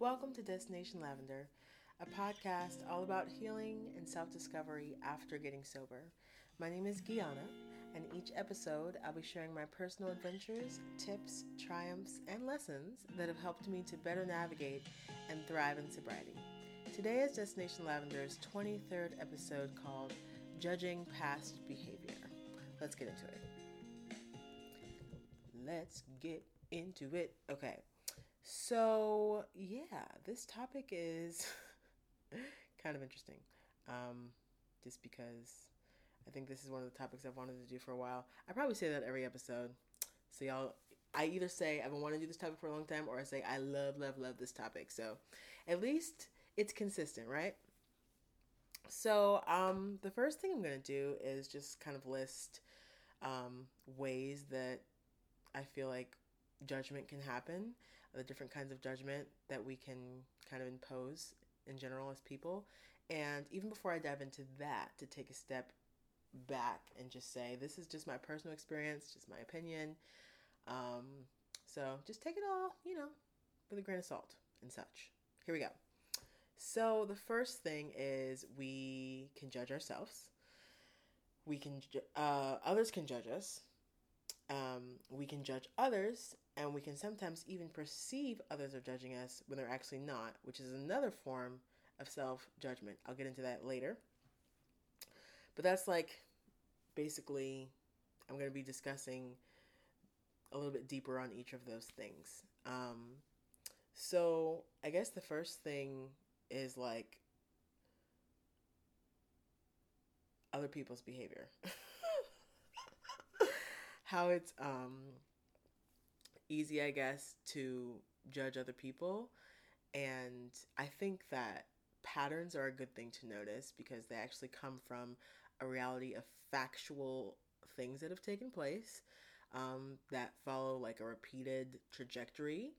Welcome to Destination Lavender, a podcast all about healing and self discovery after getting sober. My name is Guyana, and each episode I'll be sharing my personal adventures, tips, triumphs, and lessons that have helped me to better navigate and thrive in sobriety. Today is Destination Lavender's 23rd episode called Judging Past Behavior. Let's get into it. Let's get into it. Okay. So, yeah, this topic is kind of interesting. Um, just because I think this is one of the topics I've wanted to do for a while. I probably say that every episode. So, y'all, I either say I've been wanting to do this topic for a long time or I say I love, love, love this topic. So, at least it's consistent, right? So, um, the first thing I'm going to do is just kind of list um, ways that I feel like judgment can happen, the different kinds of judgment that we can kind of impose in general as people. And even before I dive into that, to take a step back and just say, this is just my personal experience, just my opinion. Um, so just take it all, you know, with a grain of salt and such. Here we go. So the first thing is we can judge ourselves. We can, uh, others can judge us. Um, we can judge others and we can sometimes even perceive others are judging us when they're actually not, which is another form of self judgment. I'll get into that later. But that's like basically, I'm going to be discussing a little bit deeper on each of those things. Um, so, I guess the first thing is like other people's behavior. How it's um easy, I guess, to judge other people. And I think that patterns are a good thing to notice because they actually come from a reality of factual things that have taken place um, that follow like a repeated trajectory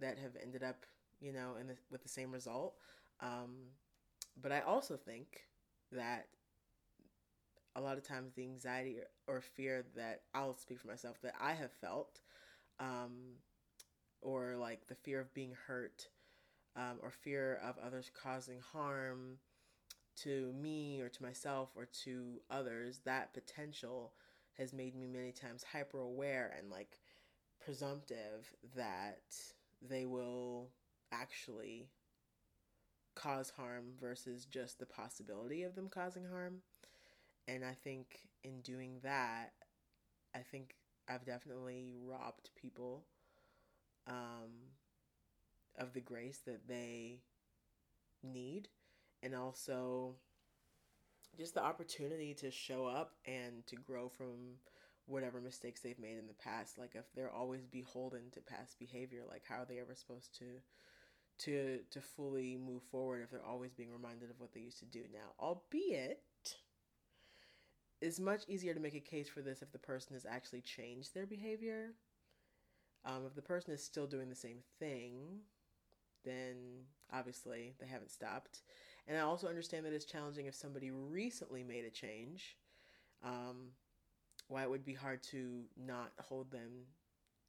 that have ended up, you know, in the, with the same result. Um, but I also think that a lot of times the anxiety or fear that I'll speak for myself that I have felt um, or like the fear of being hurt um, or fear of others causing harm to me or to myself or to others, that potential has made me many times hyper aware and like presumptive that they will actually cause harm versus just the possibility of them causing harm. And I think in doing that, I think I've definitely robbed people um, of the grace that they need and also just the opportunity to show up and to grow from whatever mistakes they've made in the past. Like if they're always beholden to past behavior like how are they ever supposed to to to fully move forward if they're always being reminded of what they used to do? Now albeit it's much easier to make a case for this if the person has actually changed their behavior. Um, if the person is still doing the same thing, then obviously they haven't stopped. And I also understand that it's challenging if somebody recently made a change. Um, why it would be hard to not hold them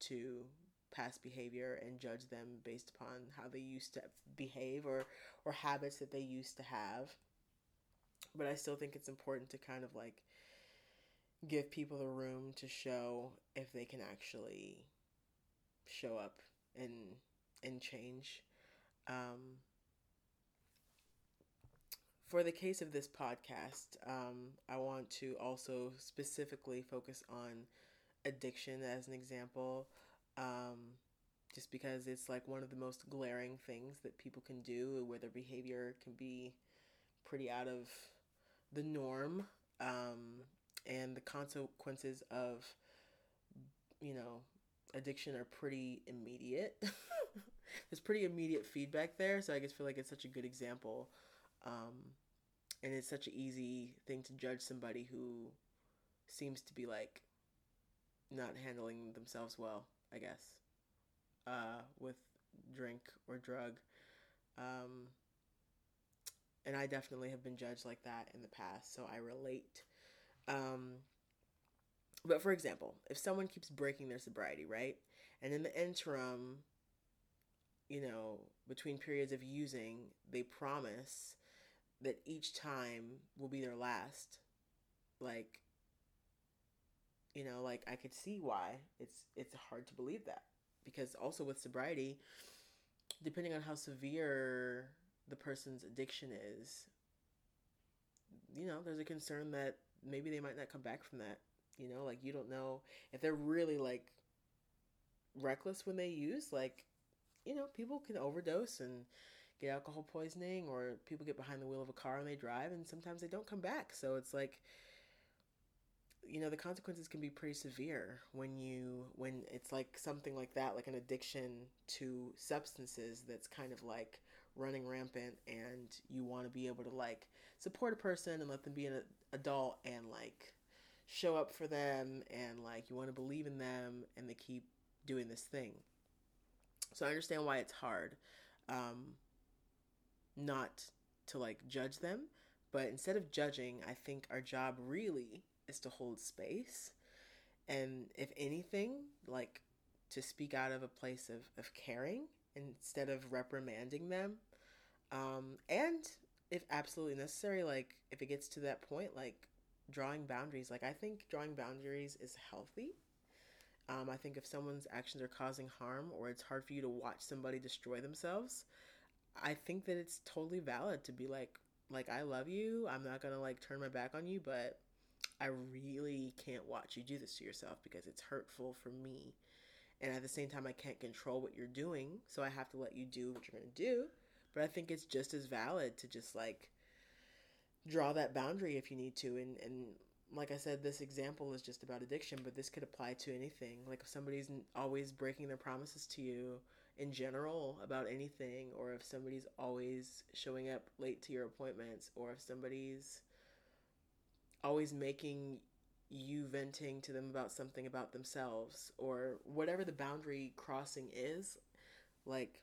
to past behavior and judge them based upon how they used to behave or or habits that they used to have but I still think it's important to kind of like give people the room to show if they can actually show up and and change. Um, for the case of this podcast, um, I want to also specifically focus on addiction as an example, um, just because it's like one of the most glaring things that people can do where their behavior can be pretty out of the norm um, and the consequences of you know addiction are pretty immediate there's pretty immediate feedback there so i just feel like it's such a good example um, and it's such an easy thing to judge somebody who seems to be like not handling themselves well i guess uh, with drink or drug um, and I definitely have been judged like that in the past, so I relate. Um, but for example, if someone keeps breaking their sobriety, right, and in the interim, you know, between periods of using, they promise that each time will be their last. Like, you know, like I could see why it's it's hard to believe that because also with sobriety, depending on how severe the person's addiction is, you know, there's a concern that maybe they might not come back from that. You know, like you don't know if they're really like reckless when they use, like, you know, people can overdose and get alcohol poisoning or people get behind the wheel of a car and they drive and sometimes they don't come back. So it's like you know the consequences can be pretty severe when you when it's like something like that like an addiction to substances that's kind of like running rampant and you want to be able to like support a person and let them be an adult and like show up for them and like you want to believe in them and they keep doing this thing. So i understand why it's hard um not to like judge them but instead of judging i think our job really is to hold space. And if anything like to speak out of a place of, of caring instead of reprimanding them um, and if absolutely necessary like if it gets to that point like drawing boundaries like i think drawing boundaries is healthy um, i think if someone's actions are causing harm or it's hard for you to watch somebody destroy themselves i think that it's totally valid to be like like i love you i'm not gonna like turn my back on you but I really can't watch you do this to yourself because it's hurtful for me. And at the same time, I can't control what you're doing. So I have to let you do what you're to do. But I think it's just as valid to just like draw that boundary if you need to. And, and like I said, this example is just about addiction, but this could apply to anything. Like if somebody's always breaking their promises to you in general about anything, or if somebody's always showing up late to your appointments, or if somebody's always making you venting to them about something about themselves or whatever the boundary crossing is like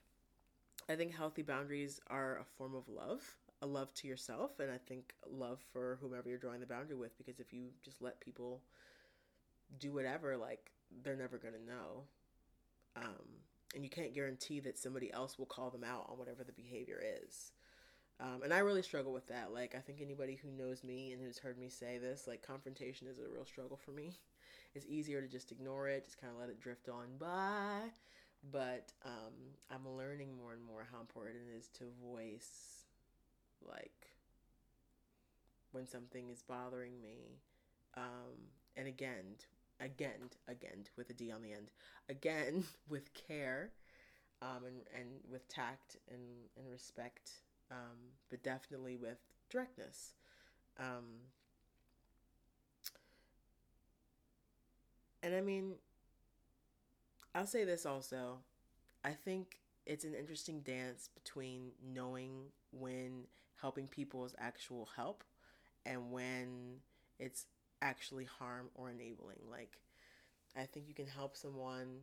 i think healthy boundaries are a form of love a love to yourself and i think love for whomever you're drawing the boundary with because if you just let people do whatever like they're never going to know um, and you can't guarantee that somebody else will call them out on whatever the behavior is um, and I really struggle with that. Like, I think anybody who knows me and who's heard me say this, like, confrontation is a real struggle for me. It's easier to just ignore it, just kind of let it drift on by. But um, I'm learning more and more how important it is to voice, like, when something is bothering me. Um, and again, again, again, with a D on the end, again, with care um, and, and with tact and, and respect um, but definitely with directness. Um, and I mean, I'll say this also. I think it's an interesting dance between knowing when helping people is actual help and when it's actually harm or enabling. Like, I think you can help someone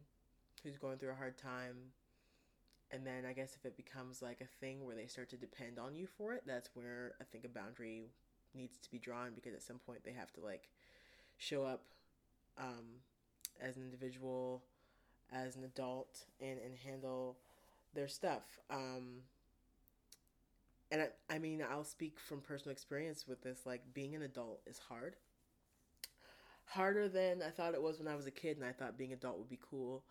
who's going through a hard time and then I guess if it becomes like a thing where they start to depend on you for it, that's where I think a boundary needs to be drawn because at some point they have to like show up um, as an individual, as an adult, and, and handle their stuff. Um, and I, I mean, I'll speak from personal experience with this. Like, being an adult is hard. Harder than I thought it was when I was a kid, and I thought being adult would be cool.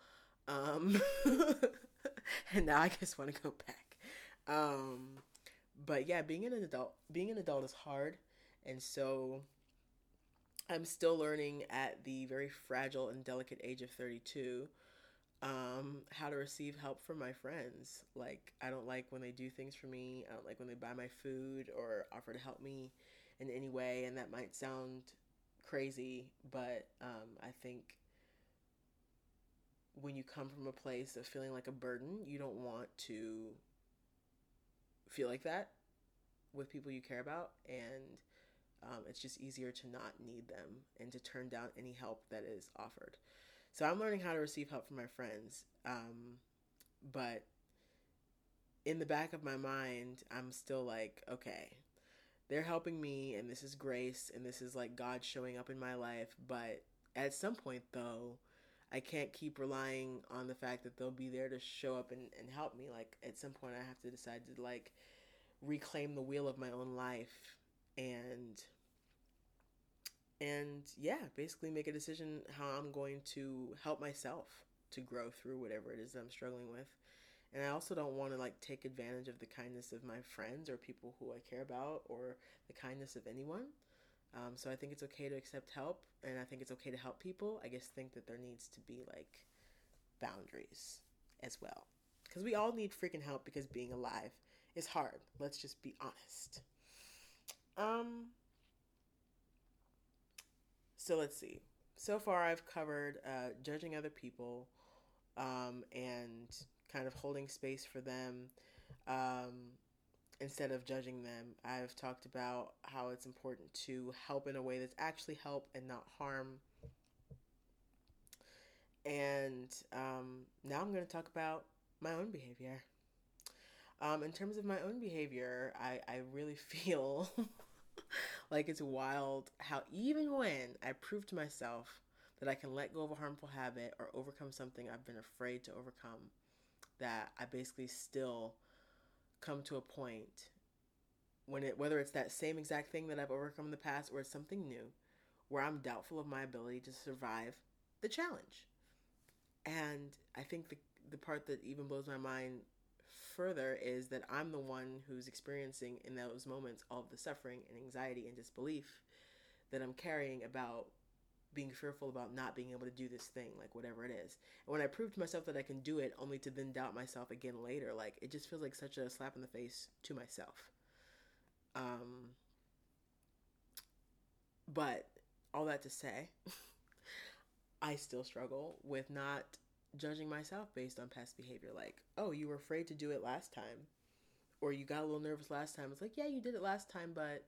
Um, and now I just want to go back. Um, but yeah, being an adult, being an adult is hard, and so I'm still learning at the very fragile and delicate age of 32 um, how to receive help from my friends. Like, I don't like when they do things for me. I don't like when they buy my food or offer to help me in any way. And that might sound crazy, but um, I think when you come from a place of feeling like a burden, you don't want to feel like that with people you care about. And um, it's just easier to not need them and to turn down any help that is offered. So I'm learning how to receive help from my friends. Um, but in the back of my mind, I'm still like, okay, they're helping me, and this is grace, and this is like God showing up in my life. But at some point, though, I can't keep relying on the fact that they'll be there to show up and, and help me. Like at some point I have to decide to like reclaim the wheel of my own life and and yeah, basically make a decision how I'm going to help myself to grow through whatever it is that I'm struggling with. And I also don't want to like take advantage of the kindness of my friends or people who I care about or the kindness of anyone. Um, so I think it's okay to accept help and I think it's okay to help people. I just think that there needs to be like boundaries as well. Because we all need freaking help because being alive is hard. Let's just be honest. Um, so let's see. So far, I've covered uh, judging other people um, and kind of holding space for them um, instead of judging them. I've talked about how it's important to help in a way that's actually help and not harm. And um, now I'm going to talk about my own behavior. Um, in terms of my own behavior, I, I really feel like it's wild how even when I prove to myself that I can let go of a harmful habit or overcome something I've been afraid to overcome, that I basically still come to a point when it whether it's that same exact thing that I've overcome in the past or it's something new where I'm doubtful of my ability to survive the challenge. And I think the the part that even blows my mind further is that I'm the one who's experiencing in those moments all the suffering and anxiety and disbelief that I'm carrying about being fearful about not being able to do this thing, like whatever it is. And when I prove to myself that I can do it, only to then doubt myself again later, like it just feels like such a slap in the face to myself. Um, but all that to say, I still struggle with not judging myself based on past behavior. Like, oh, you were afraid to do it last time, or you got a little nervous last time. It's like, yeah, you did it last time, but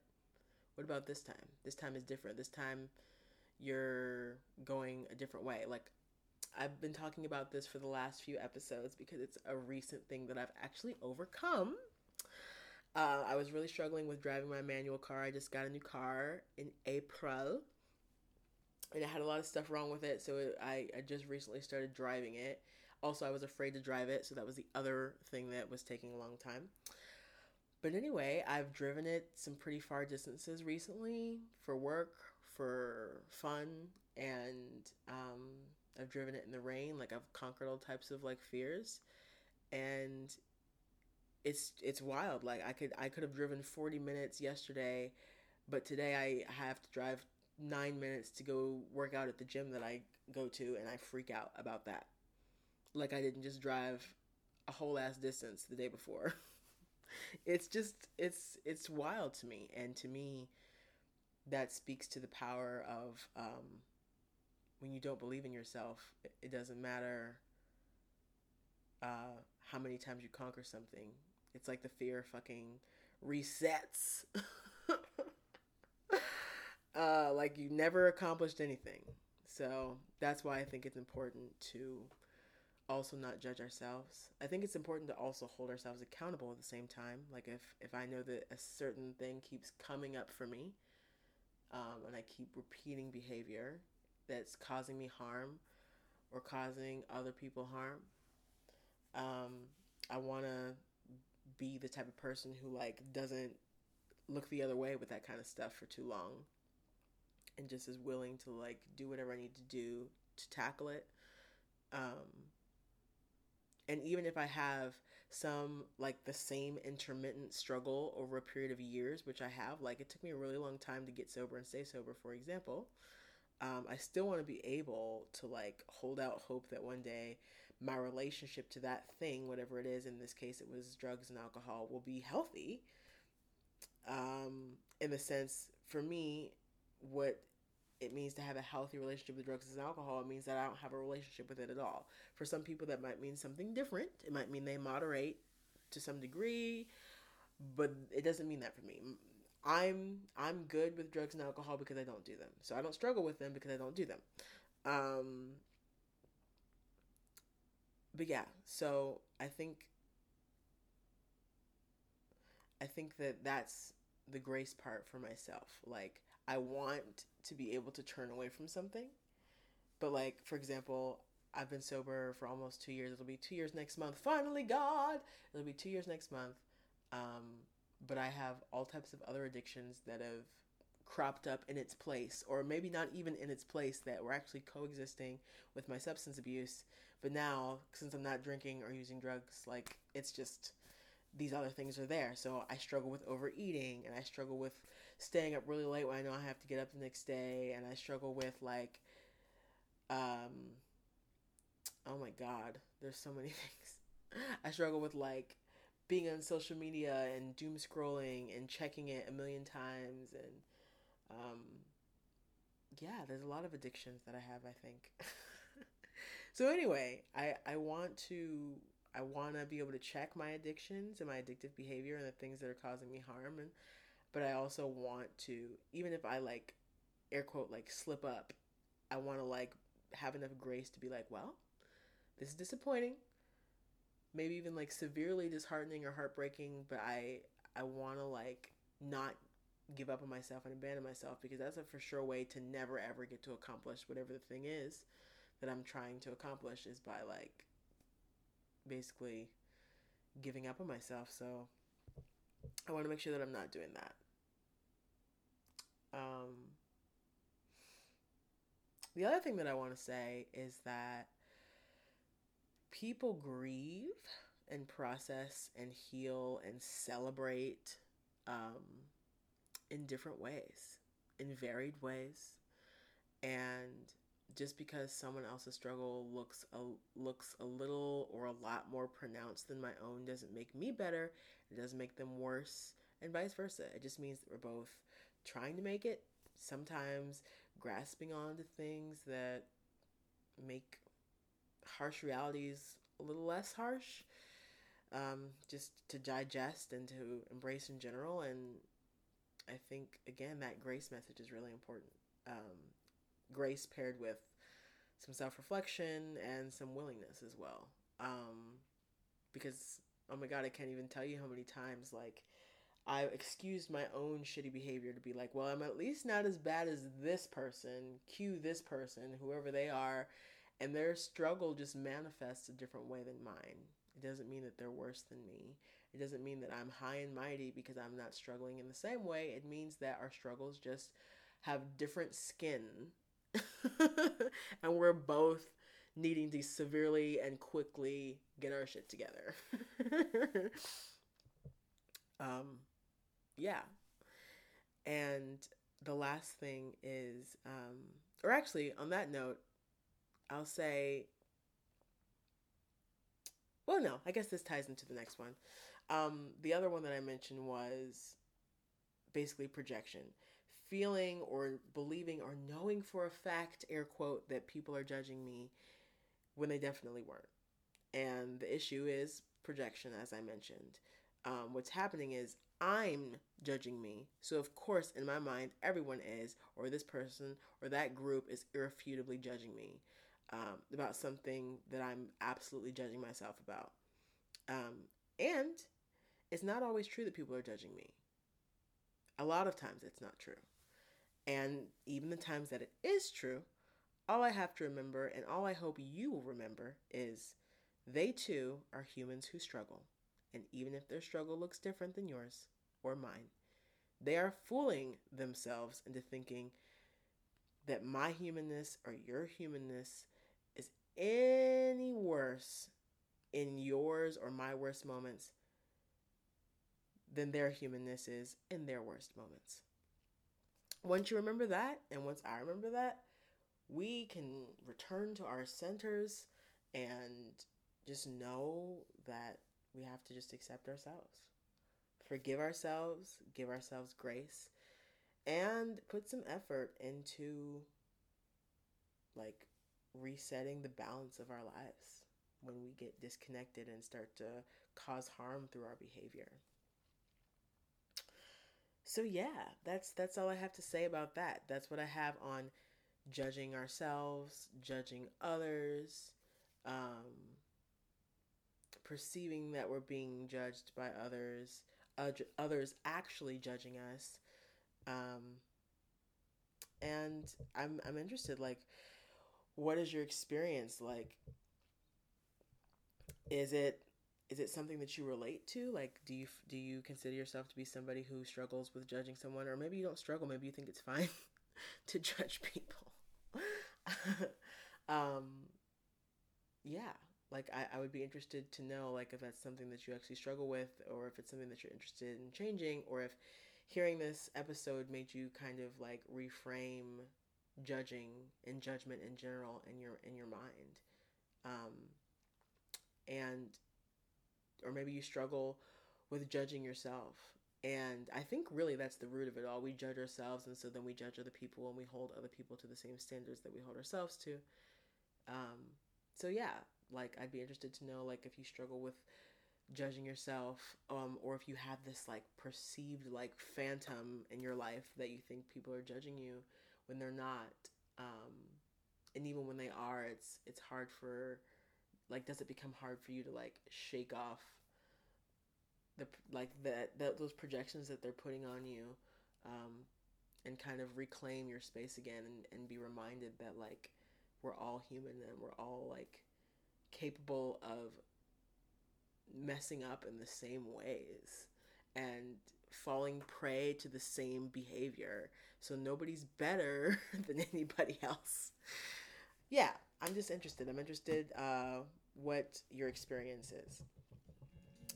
what about this time? This time is different. This time you're going a different way. Like, I've been talking about this for the last few episodes because it's a recent thing that I've actually overcome. Uh, I was really struggling with driving my manual car. I just got a new car in April and it had a lot of stuff wrong with it. So it, I, I just recently started driving it. Also, I was afraid to drive it, so that was the other thing that was taking a long time. But anyway, I've driven it some pretty far distances recently for work, for fun, and um, I've driven it in the rain. Like I've conquered all types of like fears, and it's it's wild. Like I could I could have driven forty minutes yesterday, but today I have to drive nine minutes to go work out at the gym that I go to, and I freak out about that. Like I didn't just drive a whole ass distance the day before. it's just it's it's wild to me, and to me, that speaks to the power of um, when you don't believe in yourself. It doesn't matter uh, how many times you conquer something. It's like the fear fucking resets. uh, like you never accomplished anything. So that's why I think it's important to also not judge ourselves. I think it's important to also hold ourselves accountable at the same time. Like if if I know that a certain thing keeps coming up for me, um, and I keep repeating behavior that's causing me harm or causing other people harm, um, I want to be the type of person who like doesn't look the other way with that kind of stuff for too long and just is willing to like do whatever I need to do to tackle it. Um, and even if I have some like the same intermittent struggle over a period of years, which I have, like it took me a really long time to get sober and stay sober, for example. Um, I still want to be able to like hold out hope that one day my relationship to that thing, whatever it is, in this case it was drugs and alcohol, will be healthy. Um, in the sense, for me, what it means to have a healthy relationship with drugs and alcohol, it means that I don't have a relationship with it at all. For some people, that might mean something different. It might mean they moderate to some degree, but it doesn't mean that for me. I'm I'm good with drugs and alcohol because I don't do them. So I don't struggle with them because I don't do them. Um, but yeah, so I think I think that that's the grace part for myself. Like I want to be able to turn away from something. But like for example, I've been sober for almost two years. It'll be two years next month. Finally, God, it'll be two years next month. Um, but I have all types of other addictions that have cropped up in its place, or maybe not even in its place, that were actually coexisting with my substance abuse. But now, since I'm not drinking or using drugs, like it's just these other things are there. So I struggle with overeating and I struggle with staying up really late when I know I have to get up the next day and I struggle with like um oh my god, there's so many things. I struggle with like being on social media and doom scrolling and checking it a million times and um yeah, there's a lot of addictions that I have, I think. so anyway, I I want to I want to be able to check my addictions and my addictive behavior and the things that are causing me harm and but I also want to even if I like air quote like slip up, I want to like have enough grace to be like, well, this is disappointing. Maybe even like severely disheartening or heartbreaking, but I I want to like not give up on myself and abandon myself because that's a for sure way to never ever get to accomplish whatever the thing is that I'm trying to accomplish is by like basically giving up on myself. So I want to make sure that I'm not doing that. Um, the other thing that I want to say is that people grieve and process and heal and celebrate um, in different ways, in varied ways. And just because someone else's struggle looks a, looks a little or a lot more pronounced than my own doesn't make me better. It doesn't make them worse, and vice versa. It just means that we're both trying to make it. Sometimes grasping onto things that make harsh realities a little less harsh, um, just to digest and to embrace in general. And I think again that grace message is really important. Um, grace paired with some self reflection and some willingness as well. Um, because oh my god, I can't even tell you how many times like I excused my own shitty behavior to be like, well, I'm at least not as bad as this person, cue this person, whoever they are, and their struggle just manifests a different way than mine. It doesn't mean that they're worse than me. It doesn't mean that I'm high and mighty because I'm not struggling in the same way. It means that our struggles just have different skin and we're both needing to severely and quickly get our shit together. um, yeah. And the last thing is, um, or actually, on that note, I'll say, well, no, I guess this ties into the next one. Um, the other one that I mentioned was basically projection feeling or believing or knowing for a fact, air quote, that people are judging me when they definitely weren't. And the issue is projection, as I mentioned. Um, what's happening is I'm judging me. So, of course, in my mind, everyone is, or this person or that group is irrefutably judging me um, about something that I'm absolutely judging myself about. Um, and it's not always true that people are judging me. A lot of times it's not true. And even the times that it is true, all I have to remember, and all I hope you will remember, is they too are humans who struggle. And even if their struggle looks different than yours or mine, they are fooling themselves into thinking that my humanness or your humanness is any worse in yours or my worst moments than their humanness is in their worst moments. Once you remember that, and once I remember that, we can return to our centers and just know that we have to just accept ourselves, forgive ourselves, give ourselves grace, and put some effort into like resetting the balance of our lives when we get disconnected and start to cause harm through our behavior so yeah, that's that's all I have to say about that. That's what I have on judging ourselves, judging others, um, perceiving that we're being judged by others, uh, others actually judging us, um, and I'm I'm interested like what is your experience like? Is it is it something that you relate to? Like, do you do you consider yourself to be somebody who struggles with judging someone, or maybe you don't struggle? Maybe you think it's fine to judge people. um, yeah, like I, I would be interested to know like if that's something that you actually struggle with, or if it's something that you're interested in changing, or if hearing this episode made you kind of like reframe judging and judgment in general in your in your mind. Um, and or maybe you struggle with judging yourself. And I think really that's the root of it all. We judge ourselves, and so then we judge other people, and we hold other people to the same standards that we hold ourselves to. Um, so yeah, like I'd be interested to know like if you struggle with judging yourself, um, or if you have this like perceived like phantom in your life that you think people are judging you when they're not. Um, and even when they are, it's it's hard for like does it become hard for you to like shake off the like that those projections that they're putting on you um, and kind of reclaim your space again and, and be reminded that like we're all human and we're all like capable of messing up in the same ways and falling prey to the same behavior so nobody's better than anybody else yeah I'm just interested. I'm interested uh, what your experience is.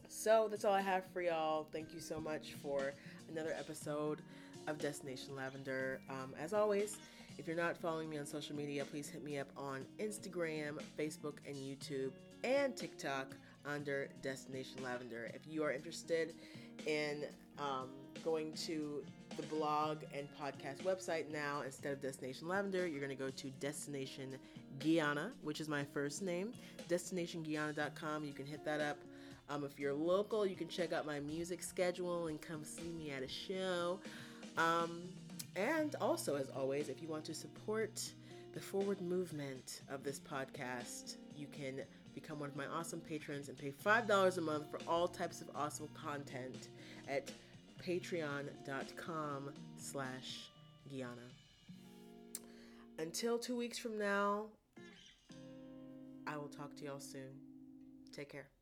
So that's all I have for y'all. Thank you so much for another episode of Destination Lavender. Um, as always, if you're not following me on social media, please hit me up on Instagram, Facebook, and YouTube, and TikTok under Destination Lavender. If you are interested in um, going to the blog and podcast website now instead of Destination Lavender, you're going to go to Destination Guyana, which is my first name, destinationguyana.com. You can hit that up. Um, if you're local, you can check out my music schedule and come see me at a show. Um, and also, as always, if you want to support the forward movement of this podcast, you can become one of my awesome patrons and pay $5 a month for all types of awesome content at patreon.com slash Guyana. Until two weeks from now, I will talk to y'all soon. Take care.